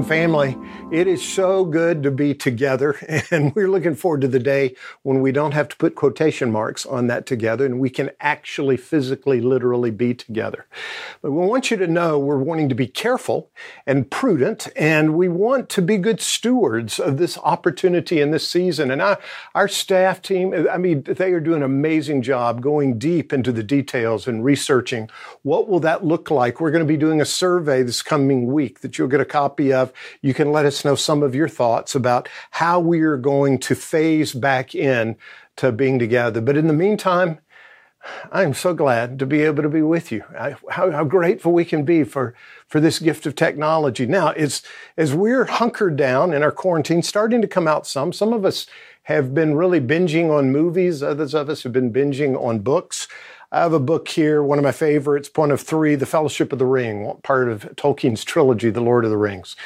Family. It is so good to be together, and we're looking forward to the day when we don't have to put quotation marks on that together and we can actually physically, literally be together. But we want you to know we're wanting to be careful and prudent, and we want to be good stewards of this opportunity in this season. And our, our staff team, I mean, they are doing an amazing job going deep into the details and researching what will that look like. We're going to be doing a survey this coming week that you'll get a copy of. You can let us know some of your thoughts about how we are going to phase back in to being together. But in the meantime, I'm so glad to be able to be with you. I, how, how, grateful we can be for, for this gift of technology. Now, it's, as we're hunkered down in our quarantine, starting to come out some, some of us have been really binging on movies. Others of us have been binging on books. I have a book here, one of my favorites, point of three, The Fellowship of the Ring, part of Tolkien's trilogy, The Lord of the Rings.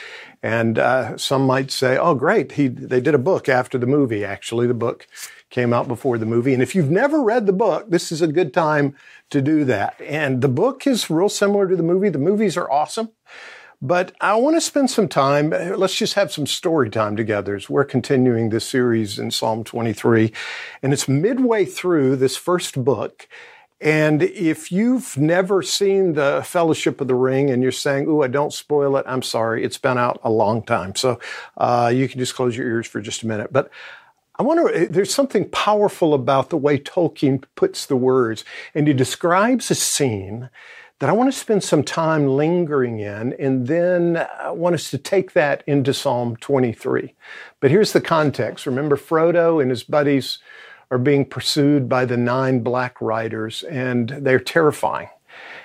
And uh, some might say, oh, great, he, they did a book after the movie. Actually, the book came out before the movie. And if you've never read the book, this is a good time to do that. And the book is real similar to the movie. The movies are awesome. But I want to spend some time. Let's just have some story time together as we're continuing this series in Psalm 23. And it's midway through this first book. And if you've never seen the Fellowship of the Ring and you're saying, "Ooh, I don't spoil it," I'm sorry, it's been out a long time, so uh, you can just close your ears for just a minute. But I wonder, there's something powerful about the way Tolkien puts the words, and he describes a scene that I want to spend some time lingering in, and then I want us to take that into Psalm 23. But here's the context. Remember, Frodo and his buddies are being pursued by the nine black riders, and they're terrifying.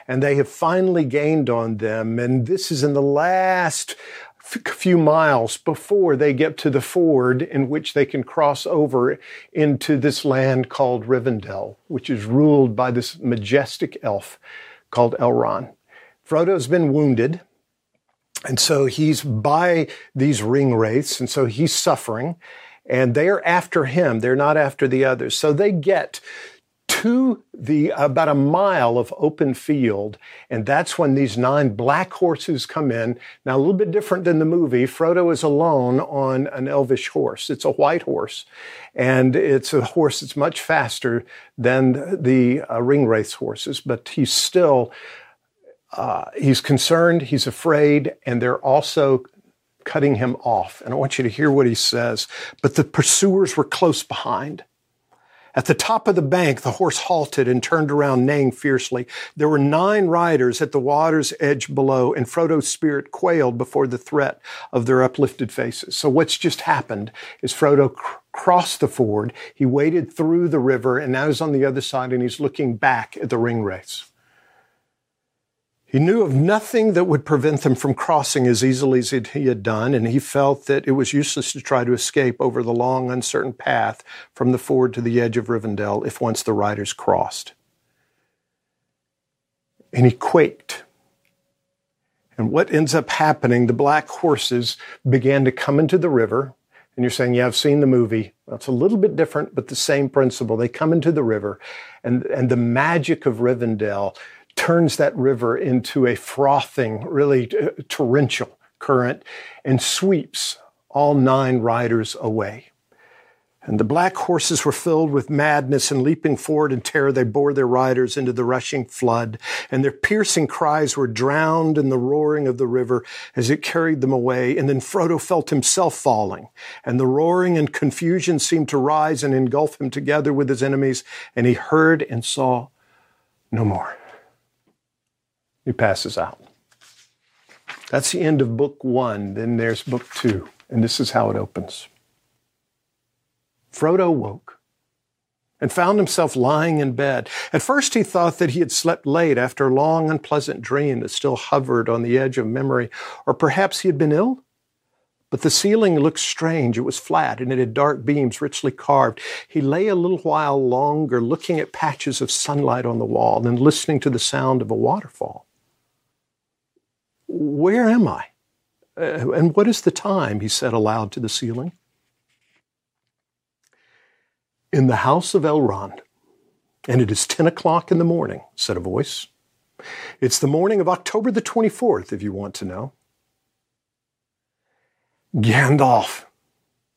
And they have finally gained on them. And this is in the last few miles before they get to the ford in which they can cross over into this land called Rivendell, which is ruled by this majestic elf called Elrond. Frodo's been wounded. And so he's by these ring wraiths, and so he's suffering and they're after him. They're not after the others. So they get to the about a mile of open field and that's when these nine black horses come in now a little bit different than the movie frodo is alone on an elvish horse it's a white horse and it's a horse that's much faster than the uh, race horses but he's still uh, he's concerned he's afraid and they're also cutting him off. And I want you to hear what he says. But the pursuers were close behind. At the top of the bank, the horse halted and turned around, neighing fiercely. There were nine riders at the water's edge below, and Frodo's spirit quailed before the threat of their uplifted faces. So what's just happened is Frodo cr- crossed the ford. He waded through the river, and now he's on the other side, and he's looking back at the ring wraiths. He knew of nothing that would prevent them from crossing as easily as he had done, and he felt that it was useless to try to escape over the long, uncertain path from the ford to the edge of Rivendell if once the riders crossed. And he quaked. And what ends up happening, the black horses began to come into the river. And you're saying, yeah, I've seen the movie. Well, it's a little bit different, but the same principle. They come into the river, and, and the magic of Rivendell turns that river into a frothing, really uh, torrential current and sweeps all nine riders away. And the black horses were filled with madness and leaping forward in terror, they bore their riders into the rushing flood, and their piercing cries were drowned in the roaring of the river as it carried them away. And then Frodo felt himself falling, and the roaring and confusion seemed to rise and engulf him together with his enemies, and he heard and saw no more. He passes out. That's the end of book one. Then there's book two, and this is how it opens. Frodo woke and found himself lying in bed. At first, he thought that he had slept late after a long, unpleasant dream that still hovered on the edge of memory, or perhaps he had been ill but the ceiling looked strange. It was flat and it had dark beams richly carved. He lay a little while longer looking at patches of sunlight on the wall and listening to the sound of a waterfall. Where am I? Uh, and what is the time? He said aloud to the ceiling. In the house of Elrond. And it is 10 o'clock in the morning, said a voice. It's the morning of October the 24th, if you want to know. Gandalf,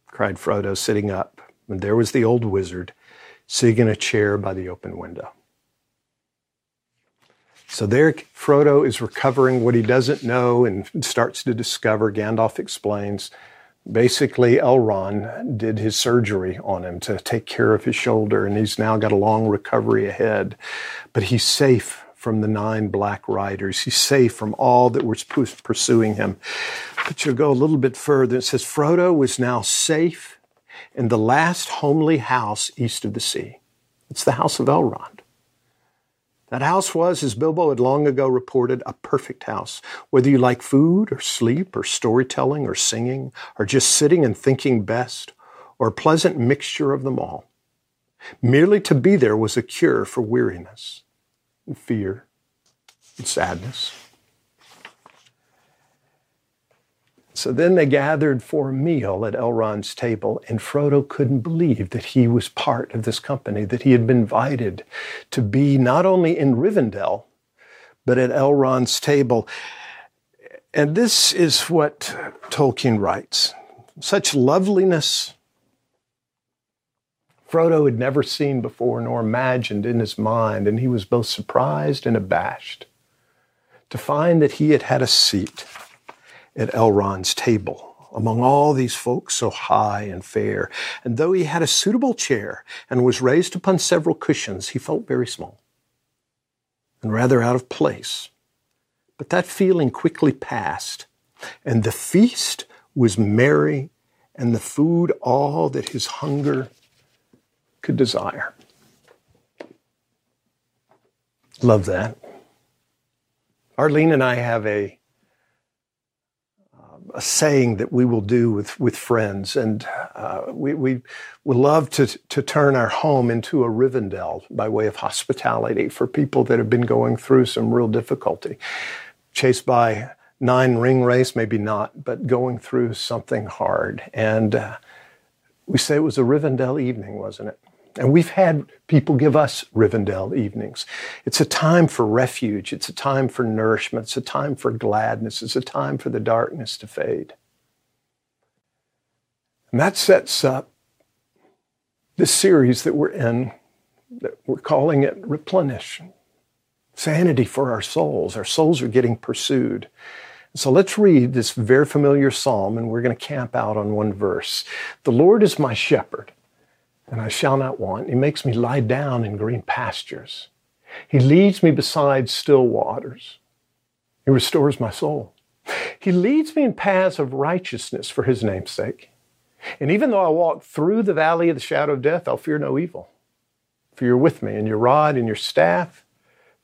cried Frodo, sitting up, and there was the old wizard sitting in a chair by the open window. So there, Frodo is recovering what he doesn't know and starts to discover. Gandalf explains basically, Elrond did his surgery on him to take care of his shoulder, and he's now got a long recovery ahead. But he's safe from the nine black riders. He's safe from all that was pursuing him. But you'll go a little bit further. It says Frodo was now safe in the last homely house east of the sea. It's the house of Elrond. That house was, as Bilbo had long ago reported, a perfect house. Whether you like food or sleep or storytelling or singing or just sitting and thinking best or a pleasant mixture of them all. Merely to be there was a cure for weariness and fear and sadness. So then they gathered for a meal at Elrond's table, and Frodo couldn't believe that he was part of this company, that he had been invited to be not only in Rivendell, but at Elrond's table. And this is what Tolkien writes such loveliness Frodo had never seen before nor imagined in his mind, and he was both surprised and abashed to find that he had had a seat at Elrond's table among all these folks so high and fair. And though he had a suitable chair and was raised upon several cushions, he felt very small and rather out of place. But that feeling quickly passed, and the feast was merry, and the food all that his hunger could desire. Love that. Arlene and I have a a saying that we will do with, with friends. And uh, we, we would love to, to turn our home into a Rivendell by way of hospitality for people that have been going through some real difficulty. Chased by nine ring wraiths, maybe not, but going through something hard. And uh, we say it was a Rivendell evening, wasn't it? And we've had people give us Rivendell evenings. It's a time for refuge. It's a time for nourishment. It's a time for gladness. It's a time for the darkness to fade. And that sets up this series that we're in, that we're calling it Replenish. Sanity for our souls. Our souls are getting pursued. So let's read this very familiar psalm, and we're going to camp out on one verse. The Lord is my shepherd and I shall not want. He makes me lie down in green pastures. He leads me beside still waters. He restores my soul. He leads me in paths of righteousness for his name's sake. And even though I walk through the valley of the shadow of death, I'll fear no evil. For you're with me, and your rod and your staff,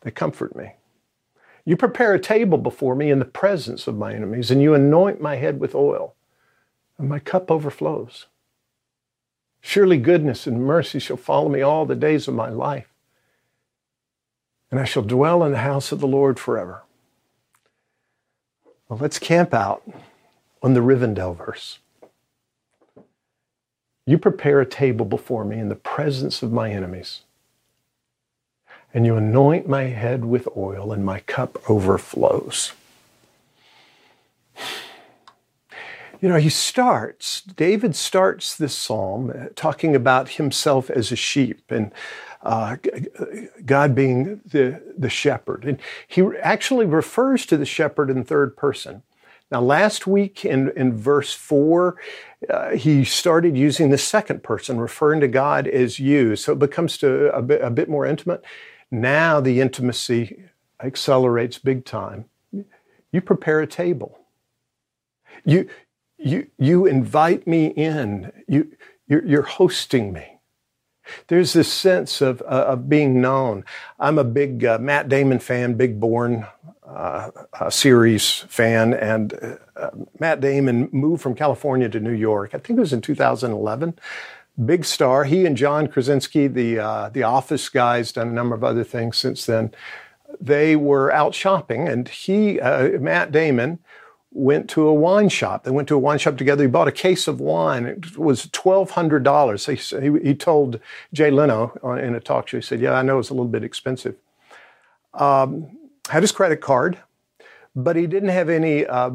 they comfort me. You prepare a table before me in the presence of my enemies, and you anoint my head with oil, and my cup overflows. Surely goodness and mercy shall follow me all the days of my life, and I shall dwell in the house of the Lord forever. Well, let's camp out on the Rivendell verse. You prepare a table before me in the presence of my enemies, and you anoint my head with oil, and my cup overflows. You know, he starts, David starts this psalm talking about himself as a sheep and uh, God being the, the shepherd. And he actually refers to the shepherd in third person. Now, last week in, in verse 4, uh, he started using the second person, referring to God as you. So it becomes to a bit, a bit more intimate. Now the intimacy accelerates big time. You prepare a table. You, you, you invite me in. You, you're, you're hosting me. There's this sense of, uh, of being known. I'm a big uh, Matt Damon fan, big Bourne uh, uh series fan, and uh, Matt Damon moved from California to New York. I think it was in 2011. Big star. He and John Krasinski, the uh, the Office guys, done a number of other things since then. They were out shopping, and he, Matt Damon, went to a wine shop. They went to a wine shop together. He bought a case of wine. It was twelve hundred dollars. He, he, he told Jay Leno in a talk show. He said, "Yeah, I know it's a little bit expensive." Um, had his credit card, but he didn't have any uh,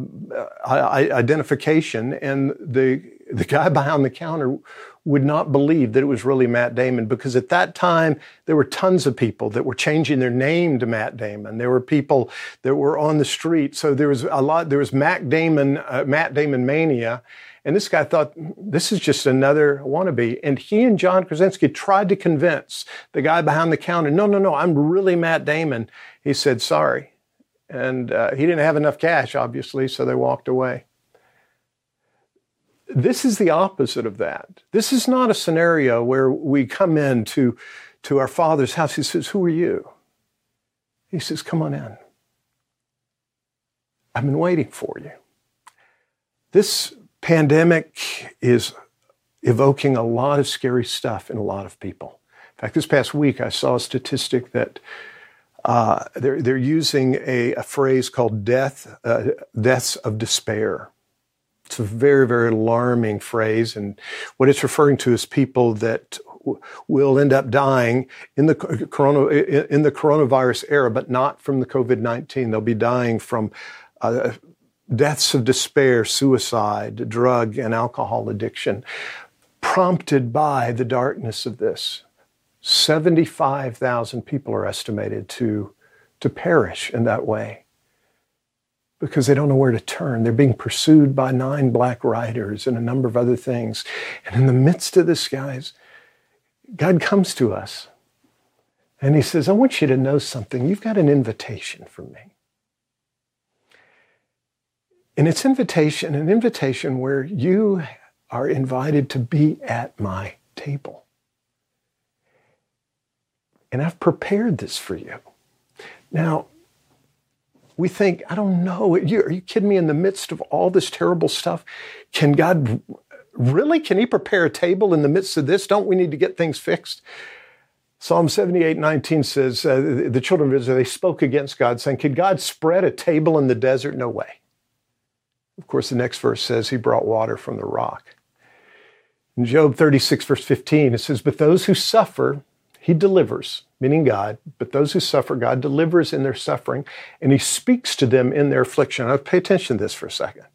identification. And the the guy behind the counter would not believe that it was really Matt Damon because at that time there were tons of people that were changing their name to Matt Damon. There were people that were on the street. So there was a lot, there was Matt Damon, uh, Matt Damon mania. And this guy thought, this is just another wannabe. And he and John Krasinski tried to convince the guy behind the counter, no, no, no, I'm really Matt Damon. He said, sorry. And uh, he didn't have enough cash, obviously, so they walked away. This is the opposite of that. This is not a scenario where we come in to, to our father's house. He says, Who are you? He says, Come on in. I've been waiting for you. This pandemic is evoking a lot of scary stuff in a lot of people. In fact, this past week I saw a statistic that uh, they're, they're using a, a phrase called death, uh, deaths of despair. It's a very, very alarming phrase. And what it's referring to is people that will end up dying in the corona, in the coronavirus era, but not from the COVID-19. They'll be dying from uh, deaths of despair, suicide, drug and alcohol addiction, prompted by the darkness of this. 75,000 people are estimated to, to perish in that way because they don't know where to turn. They're being pursued by nine black riders and a number of other things. And in the midst of this, guys, God comes to us and he says, I want you to know something. You've got an invitation from me. And it's invitation, an invitation where you are invited to be at my table and I've prepared this for you. Now, we think, I don't know, are you, are you kidding me? In the midst of all this terrible stuff, can God really? Can He prepare a table in the midst of this? Don't we need to get things fixed? Psalm 78 19 says, uh, the children of Israel, they spoke against God, saying, Could God spread a table in the desert? No way. Of course, the next verse says, He brought water from the rock. In Job 36, verse 15, it says, But those who suffer, he delivers, meaning God, but those who suffer, God delivers in their suffering, and He speaks to them in their affliction. Now, pay attention to this for a second.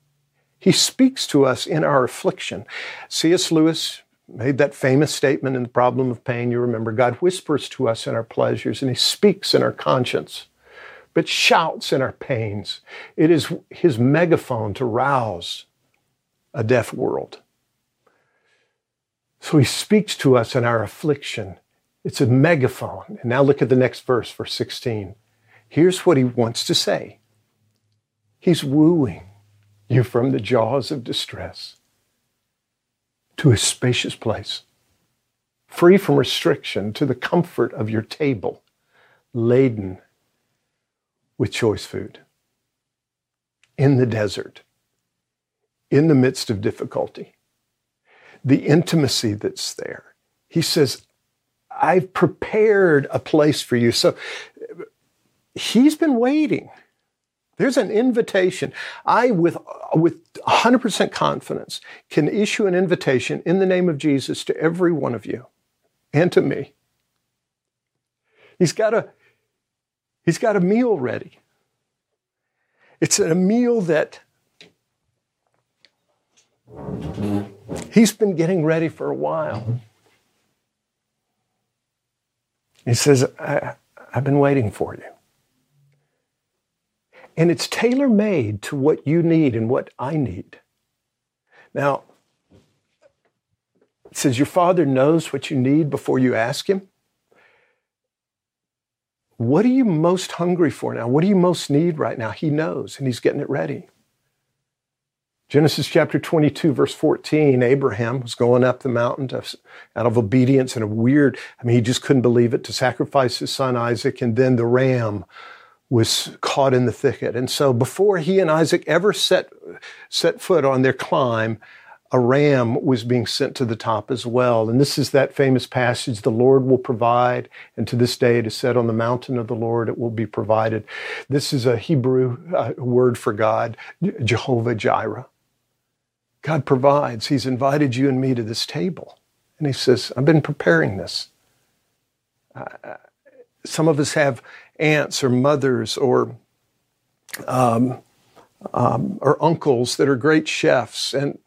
He speaks to us in our affliction. C.S. Lewis made that famous statement in The Problem of Pain. You remember, God whispers to us in our pleasures, and He speaks in our conscience, but shouts in our pains. It is His megaphone to rouse a deaf world. So He speaks to us in our affliction it's a megaphone. And now look at the next verse, verse 16. Here's what he wants to say He's wooing you from the jaws of distress to a spacious place, free from restriction, to the comfort of your table, laden with choice food. In the desert, in the midst of difficulty, the intimacy that's there. He says, I've prepared a place for you. So he's been waiting. There's an invitation. I, with, with 100% confidence, can issue an invitation in the name of Jesus to every one of you and to me. He's got a, he's got a meal ready. It's a meal that he's been getting ready for a while. He says, I, have been waiting for you. And it's tailor made to what you need and what I need. Now, it says, Your Father knows what you need before you ask Him. What are you most hungry for now? What do you most need right now? He knows, and He's getting it ready. Genesis chapter 22, verse 14, Abraham was going up the mountain to, out of obedience and a weird, I mean, he just couldn't believe it, to sacrifice his son Isaac. And then the ram was caught in the thicket. And so before he and Isaac ever set, set foot on their climb, a ram was being sent to the top as well. And this is that famous passage, the Lord will provide. And to this day it is said on the mountain of the Lord, it will be provided. This is a Hebrew uh, word for God, Jehovah Jireh. God provides. He's invited you and me to this table. And He says, I've been preparing this. Uh, some of us have aunts or mothers or um, um, or uncles that are great chefs, and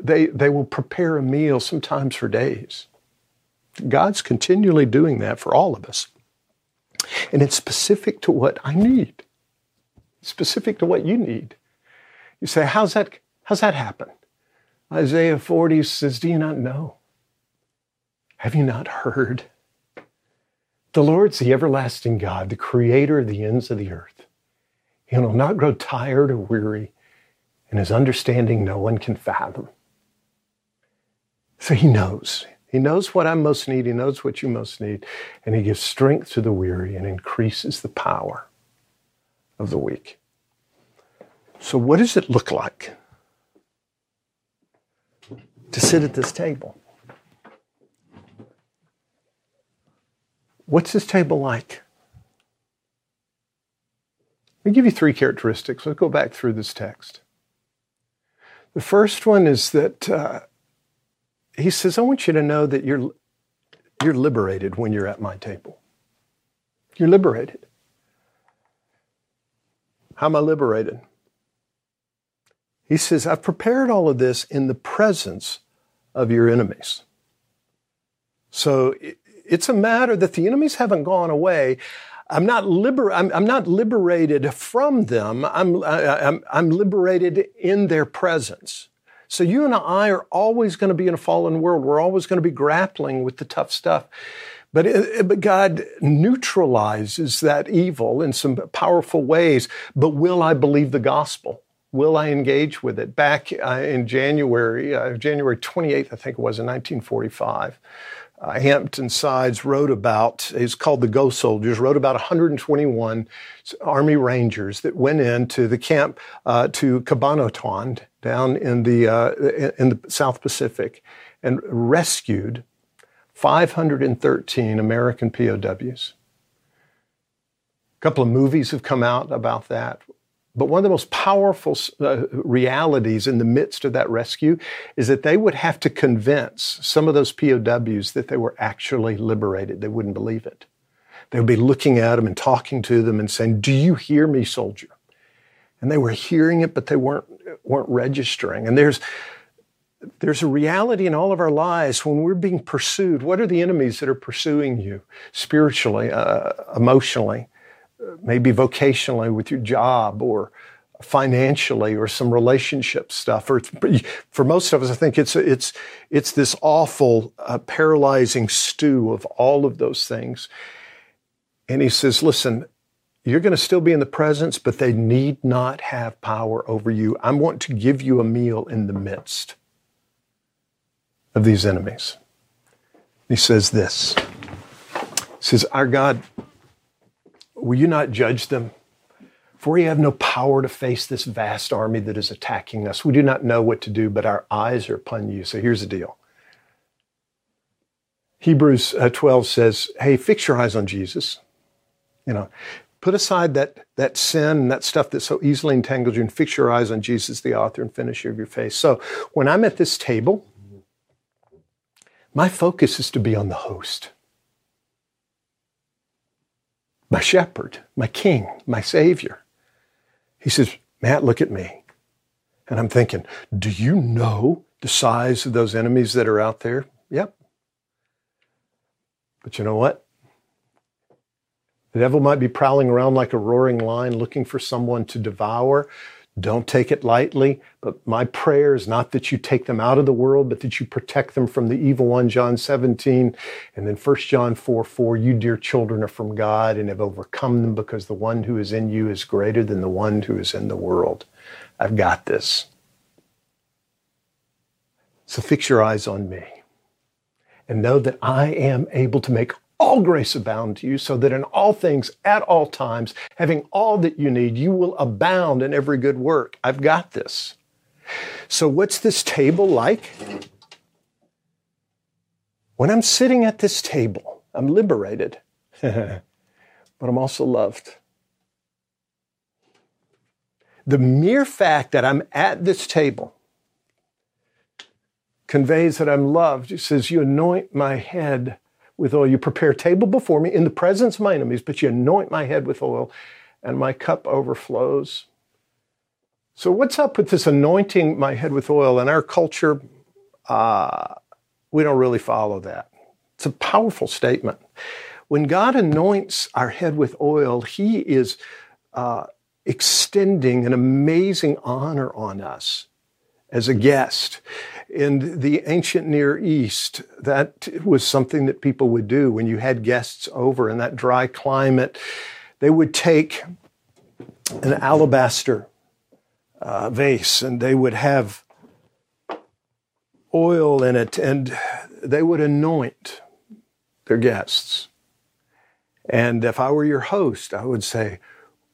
they, they will prepare a meal sometimes for days. God's continually doing that for all of us. And it's specific to what I need, specific to what you need. You say, how's that, how's that happen? Isaiah 40 says, Do you not know? Have you not heard? The Lord's the everlasting God, the creator of the ends of the earth. He will not grow tired or weary, and his understanding no one can fathom. So he knows. He knows what I most need. He knows what you most need. And he gives strength to the weary and increases the power of the weak. So, what does it look like to sit at this table? What's this table like? Let me give you three characteristics. Let's go back through this text. The first one is that uh, he says, I want you to know that you're, you're liberated when you're at my table. You're liberated. How am I liberated? He says, I've prepared all of this in the presence of your enemies. So it's a matter that the enemies haven't gone away. I'm not, liber- I'm, I'm not liberated from them. I'm, I'm, I'm liberated in their presence. So you and I are always going to be in a fallen world. We're always going to be grappling with the tough stuff. But, it, but God neutralizes that evil in some powerful ways. But will I believe the gospel? Will I engage with it? Back uh, in January, uh, January 28th, I think it was in 1945, uh, Hampton Sides wrote about, it's called the Ghost Soldiers, wrote about 121 Army Rangers that went into the camp uh, to Cabanatuan down in the, uh, in the South Pacific and rescued 513 American POWs. A couple of movies have come out about that. But one of the most powerful uh, realities in the midst of that rescue is that they would have to convince some of those POWs that they were actually liberated. They wouldn't believe it. They would be looking at them and talking to them and saying, Do you hear me, soldier? And they were hearing it, but they weren't, weren't registering. And there's, there's a reality in all of our lives when we're being pursued. What are the enemies that are pursuing you spiritually, uh, emotionally? Maybe vocationally with your job or financially or some relationship stuff. Or for most of us i think it's it's it's this awful uh, paralyzing stew of all of those things. And he says listen you're going to still be in the presence but they need not have power over you. I want to give you a meal in the midst of these enemies. He says this. He says our god Will you not judge them? For we have no power to face this vast army that is attacking us. We do not know what to do, but our eyes are upon you. So here's the deal. Hebrews uh, 12 says, hey, fix your eyes on Jesus. You know, put aside that, that sin and that stuff that so easily entangles you and fix your eyes on Jesus, the author and finisher of your faith. So when I'm at this table, my focus is to be on the host my shepherd, my king, my savior. He says, Matt, look at me. And I'm thinking, do you know the size of those enemies that are out there? Yep. But you know what? The devil might be prowling around like a roaring lion looking for someone to devour. Don't take it lightly, but my prayer is not that you take them out of the world, but that you protect them from the evil one, John 17. And then 1 John 4 4, you dear children are from God and have overcome them because the one who is in you is greater than the one who is in the world. I've got this. So fix your eyes on me and know that I am able to make all grace abound to you, so that in all things, at all times, having all that you need, you will abound in every good work. I've got this. So, what's this table like? When I'm sitting at this table, I'm liberated, but I'm also loved. The mere fact that I'm at this table conveys that I'm loved. It says, You anoint my head with oil. You prepare table before me in the presence of my enemies, but you anoint my head with oil and my cup overflows. So, what's up with this anointing my head with oil? In our culture, uh, we don't really follow that. It's a powerful statement. When God anoints our head with oil, He is uh, extending an amazing honor on us as a guest. In the ancient Near East, that was something that people would do when you had guests over in that dry climate. They would take an alabaster uh, vase and they would have oil in it and they would anoint their guests. And if I were your host, I would say,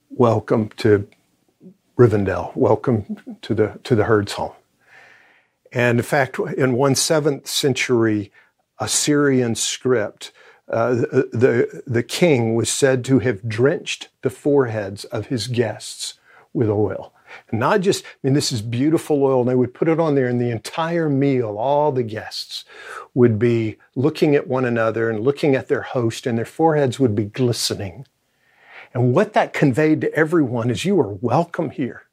Welcome to Rivendell. Welcome to the, to the herd's home. And in fact, in one seventh century Assyrian script, uh, the, the, king was said to have drenched the foreheads of his guests with oil. And not just, I mean, this is beautiful oil, and they would put it on there, and the entire meal, all the guests would be looking at one another and looking at their host, and their foreheads would be glistening. And what that conveyed to everyone is you are welcome here.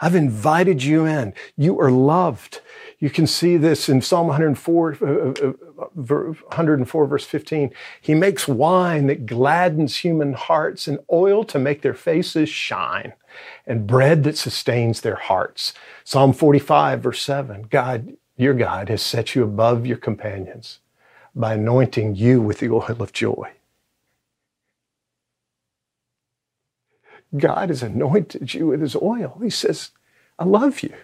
I've invited you in. You are loved. You can see this in Psalm 104, uh, uh, 104 verse 15. He makes wine that gladdens human hearts and oil to make their faces shine and bread that sustains their hearts. Psalm 45 verse 7. God, your God has set you above your companions by anointing you with the oil of joy. God has anointed you with his oil. He says, I love you.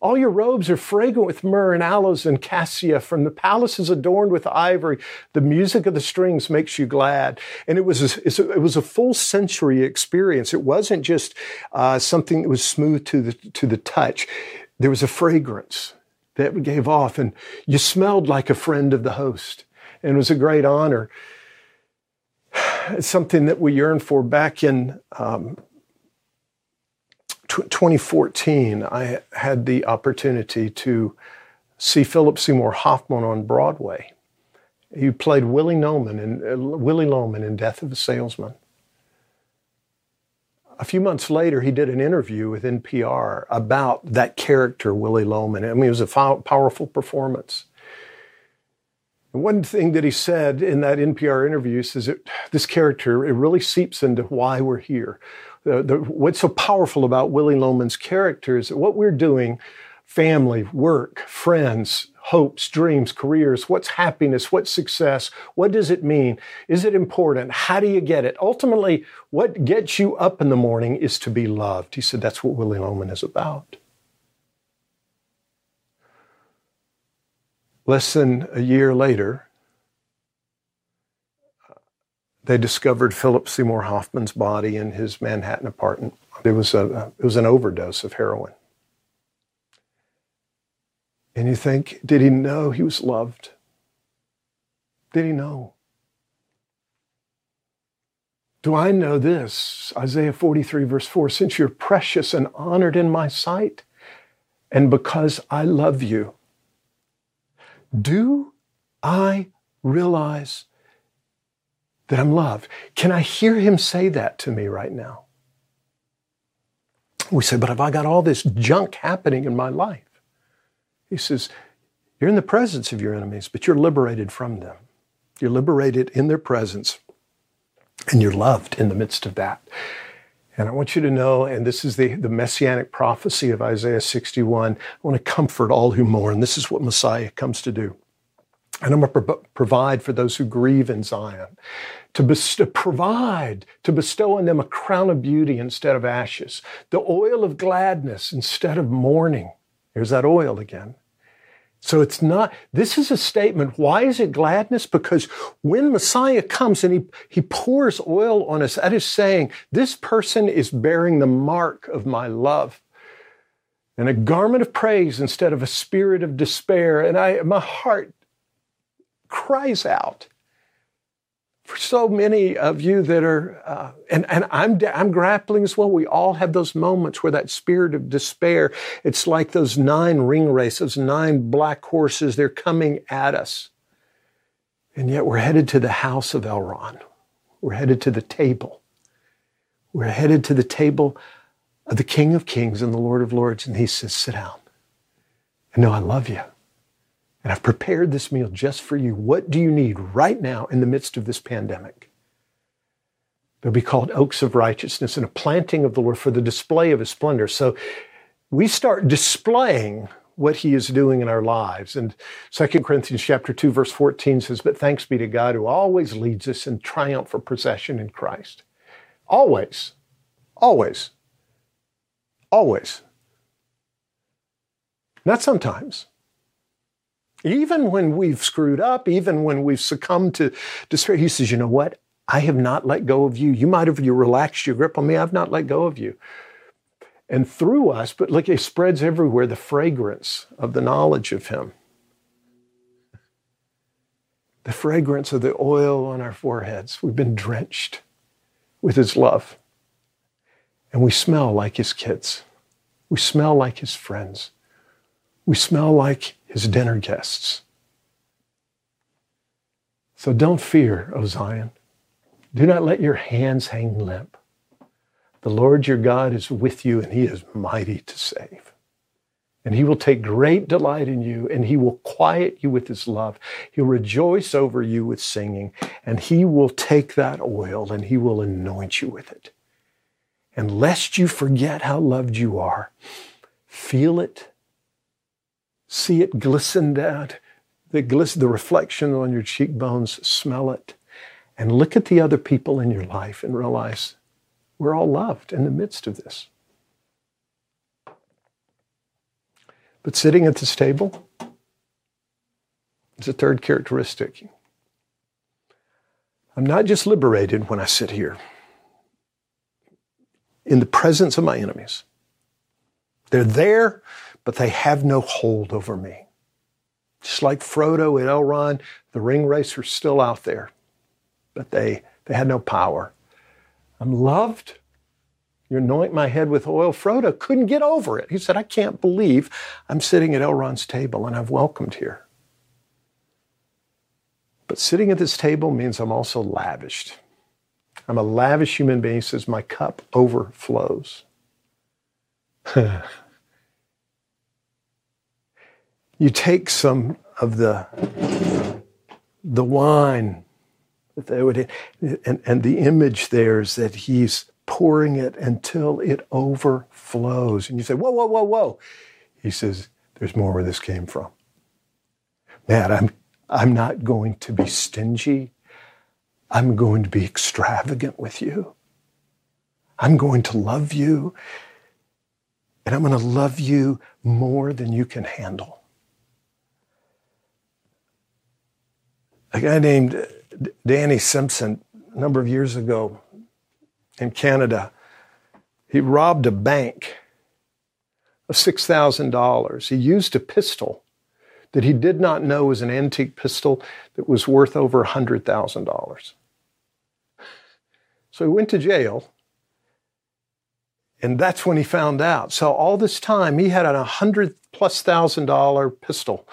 All your robes are fragrant with myrrh and aloes and cassia. From the palaces adorned with ivory, the music of the strings makes you glad. And it was a, it was a full sensory experience. It wasn't just uh, something that was smooth to the to the touch. There was a fragrance that gave off, and you smelled like a friend of the host. And it was a great honor. It's something that we yearned for back in um, 2014, I had the opportunity to see Philip Seymour Hoffman on Broadway. He played Willy Loman in uh, Willy Loman in Death of a Salesman. A few months later, he did an interview with NPR about that character, Willy Loman. I mean, it was a powerful performance. One thing that he said in that NPR interview is that this character, it really seeps into why we're here the, the, what's so powerful about Willy Loman's character is that what we're doing, family, work, friends, hopes, dreams, careers, what's happiness, what's success, what does it mean? Is it important? How do you get it? Ultimately, what gets you up in the morning is to be loved. He said that's what Willy Loman is about. Less than a year later, they discovered Philip Seymour Hoffman's body in his Manhattan apartment. It was, a, it was an overdose of heroin. And you think, did he know he was loved? Did he know? Do I know this? Isaiah 43, verse 4 Since you're precious and honored in my sight, and because I love you, do I realize that I'm loved. Can I hear him say that to me right now? We say, but have I got all this junk happening in my life? He says, You're in the presence of your enemies, but you're liberated from them. You're liberated in their presence, and you're loved in the midst of that. And I want you to know, and this is the, the messianic prophecy of Isaiah 61, I want to comfort all who mourn. This is what Messiah comes to do. And I'm going to pro- provide for those who grieve in Zion to bestow, provide, to bestow on them a crown of beauty instead of ashes, the oil of gladness instead of mourning. Here's that oil again. So it's not, this is a statement. Why is it gladness? Because when Messiah comes and he, he pours oil on us, that is saying, this person is bearing the mark of my love. And a garment of praise instead of a spirit of despair. And I, my heart cries out for so many of you that are, uh, and, and I'm, I'm grappling as well. We all have those moments where that spirit of despair, it's like those nine ring wraiths, nine black horses, they're coming at us. And yet we're headed to the house of Elrond. We're headed to the table We're headed to the table of the King of Kings and the Lord of Lords, and he says, Sit down. And know I love you. And I've prepared this meal just for you. What do you need right now in the midst of this pandemic? They'll be called oaks of righteousness and a planting of the Lord for the display of his splendor. So we start displaying what he is doing in our lives. And 2 Corinthians chapter 2 verse 14 says, "But thanks be to God who always leads us in triumph for possession in Christ." Always. Always. Always. Not sometimes. Even when we've screwed up, even when we've succumbed to despair, he says, you know what? I have not let go of you. You might have you relaxed your grip on me. I've not let go of you. And through us, but look, it spreads everywhere the fragrance of the knowledge of him. The fragrance of the oil on our foreheads. We've been drenched with his love. And we smell like his kids. We smell like his friends. We smell like his dinner guests. So don't fear, O Zion. Do not let your hands hang limp. The Lord your God is with you, and he is mighty to save. And he will take great delight in you, and he will quiet you with his love. He'll rejoice over you with singing, and he will take that oil and he will anoint you with it. And lest you forget how loved you are, feel it see it glisten down, the, glisten, the reflection on your cheekbones, smell it, and look at the other people in your life and realize we're all loved in the midst of this. But sitting at this table is a third characteristic. I'm not just liberated when I sit here in the presence of my enemies. They're there but they have no hold over me. Just like Frodo at Elrond, the ring are still out there, but they, they had no power. I'm loved. You anoint my head with oil. Frodo couldn't get over it. He said, I can't believe I'm sitting at Elrond's table and I've welcomed here. But sitting at this table means I'm also lavished. I'm a lavish human being. Says, My cup overflows. you take some of the the wine that they would and, and the image there is that he's pouring it until it overflows. And you say whoa whoa whoa whoa. He says there's more where this came from. Man i'm i'm not going to be stingy. I'm going to be extravagant with you. I'm going to love you. And i'm going to love you more than you can handle a guy named Danny Simpson a number of years ago in Canada. He robbed a bank of $6,000. He used a pistol that he did not know was an antique pistol that was worth over $100,000. So he went to jail, and that's when he found out. So all this time, he had a hundred plus thousand dollar pistol,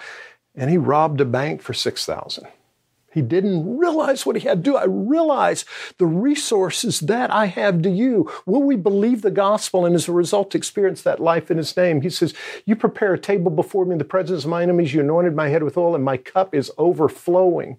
and he robbed a bank for six thousand. He didn't realize what he had to do. I realize the resources that I have to you. Will we believe the gospel and as a result experience that life in his name? He says, You prepare a table before me in the presence of my enemies. You anointed my head with oil and my cup is overflowing.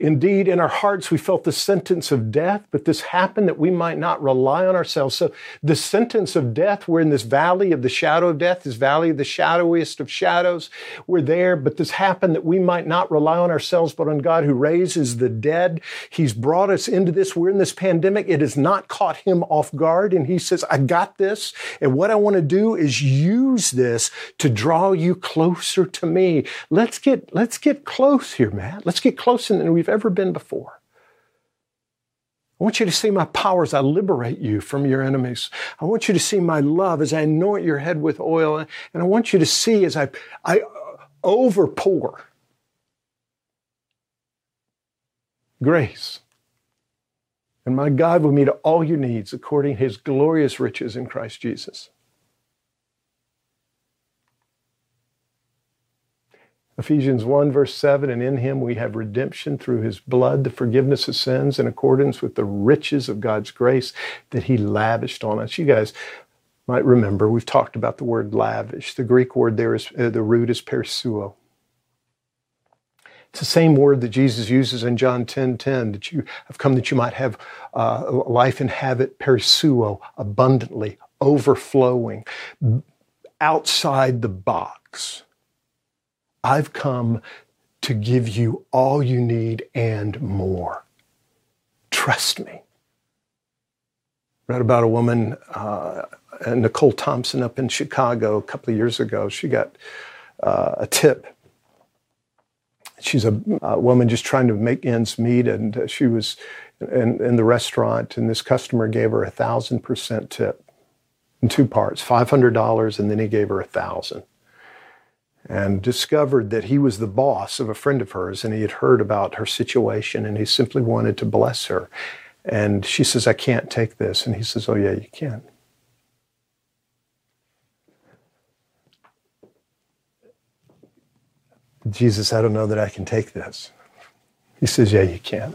Indeed, in our hearts, we felt the sentence of death, but this happened that we might not rely on ourselves. So, the sentence of death, we're in this valley of the shadow of death, this valley of the shadowiest of shadows. We're there, but this happened that we might not rely on ourselves, but on God who raises the dead. He's brought us into this. We're in this pandemic. It has not caught him off guard. And he says, I got this. And what I want to do is use this to draw you closer to me. Let's get, let's get close here, Matt. Let's get closer than we've ever been before. I want you to see my power as I liberate you from your enemies. I want you to see my love as I anoint your head with oil. And I want you to see as I, I overpour grace. And my God will meet all your needs according to his glorious riches in Christ Jesus. Ephesians 1, verse 7 And in him we have redemption through his blood, the forgiveness of sins in accordance with the riches of God's grace that he lavished on us. You guys might remember, we've talked about the word lavish. The Greek word there is, uh, the root is perisseuo. It's the same word that Jesus uses in John 10 10, that you have come that you might have uh, life and have it perisseuo, abundantly, overflowing, outside the box. I've come to give you all you need and more. Trust me. Read about a woman, uh, Nicole Thompson, up in Chicago a couple of years ago. She got uh, a tip. She's a, a, woman just trying to make ends meet, and uh, she was in, in the restaurant, and this customer gave her a thousand percent tip in two parts, five hundred dollars, and then he gave her a thousand and discovered that he was the boss of a friend of hers and he had heard about her situation and he simply wanted to bless her. And she says, I can't take this. And he says, Oh, yeah, you can. Jesus, I don't know that I can take this. He says, Yeah, you can.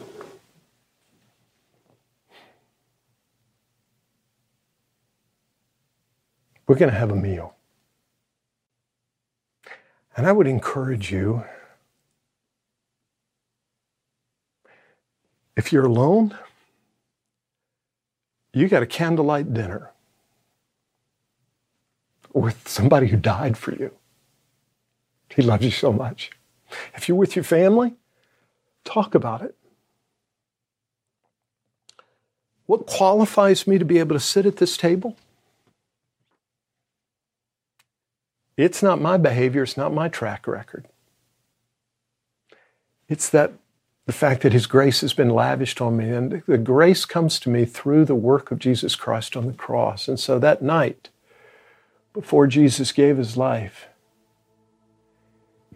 We're going to have a meal. And I would encourage you, if you're alone, you got a candlelight dinner with somebody who died for you. He loves you so much. If you're with your family, talk about it. What qualifies me to be able to sit at this table? It's not my behavior, it's not my track record. It's that the fact that His grace has been lavished on me, and the grace comes to me through the work of Jesus Christ on the cross. And so that night, before Jesus gave His life,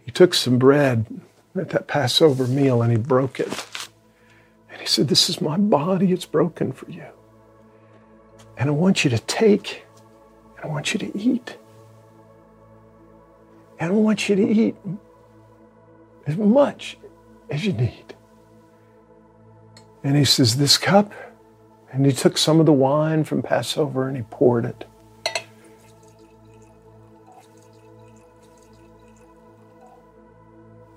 He took some bread at that Passover meal and He broke it. And He said, This is my body, it's broken for you. And I want you to take, and I want you to eat. I don't want you to eat as much as you need. And he says, This cup, and he took some of the wine from Passover and he poured it.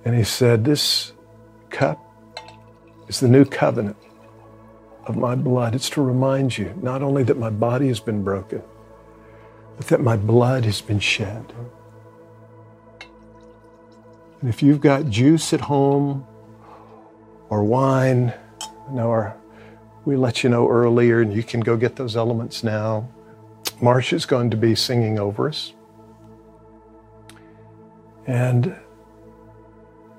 And he said, This cup is the new covenant of my blood. It's to remind you not only that my body has been broken, but that my blood has been shed. And if you've got juice at home or wine, or we let you know earlier and you can go get those elements now. Marcia's going to be singing over us. And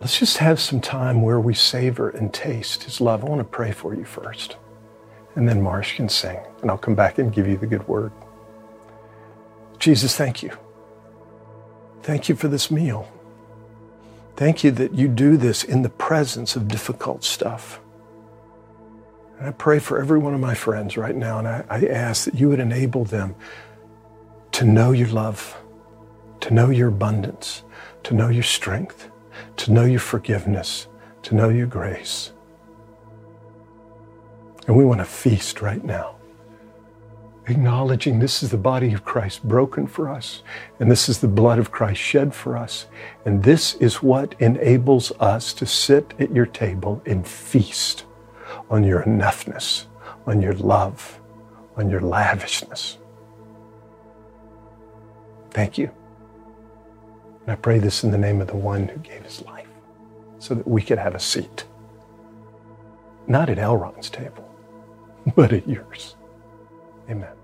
let's just have some time where we savor and taste His love. I want to pray for you first. And then Marsh can sing, and I'll come back and give you the good word. Jesus, thank you. Thank you for this meal. Thank you that you do this in the presence of difficult stuff. And I pray for every one of my friends right now, and I, I, ask that you would enable them to know your love, to know your abundance, to know your strength, to know your forgiveness, to know your grace. And we want to feast right now acknowledging this is the body of Christ broken for us, and this is the blood of Christ shed for us. And this is what enables us to sit at your table and feast on your enoughness, on your love, on your lavishness. Thank you. And I pray this in the name of the one who gave his life so that we could have a seat. Not at Elrond's table, but at yours. Amen.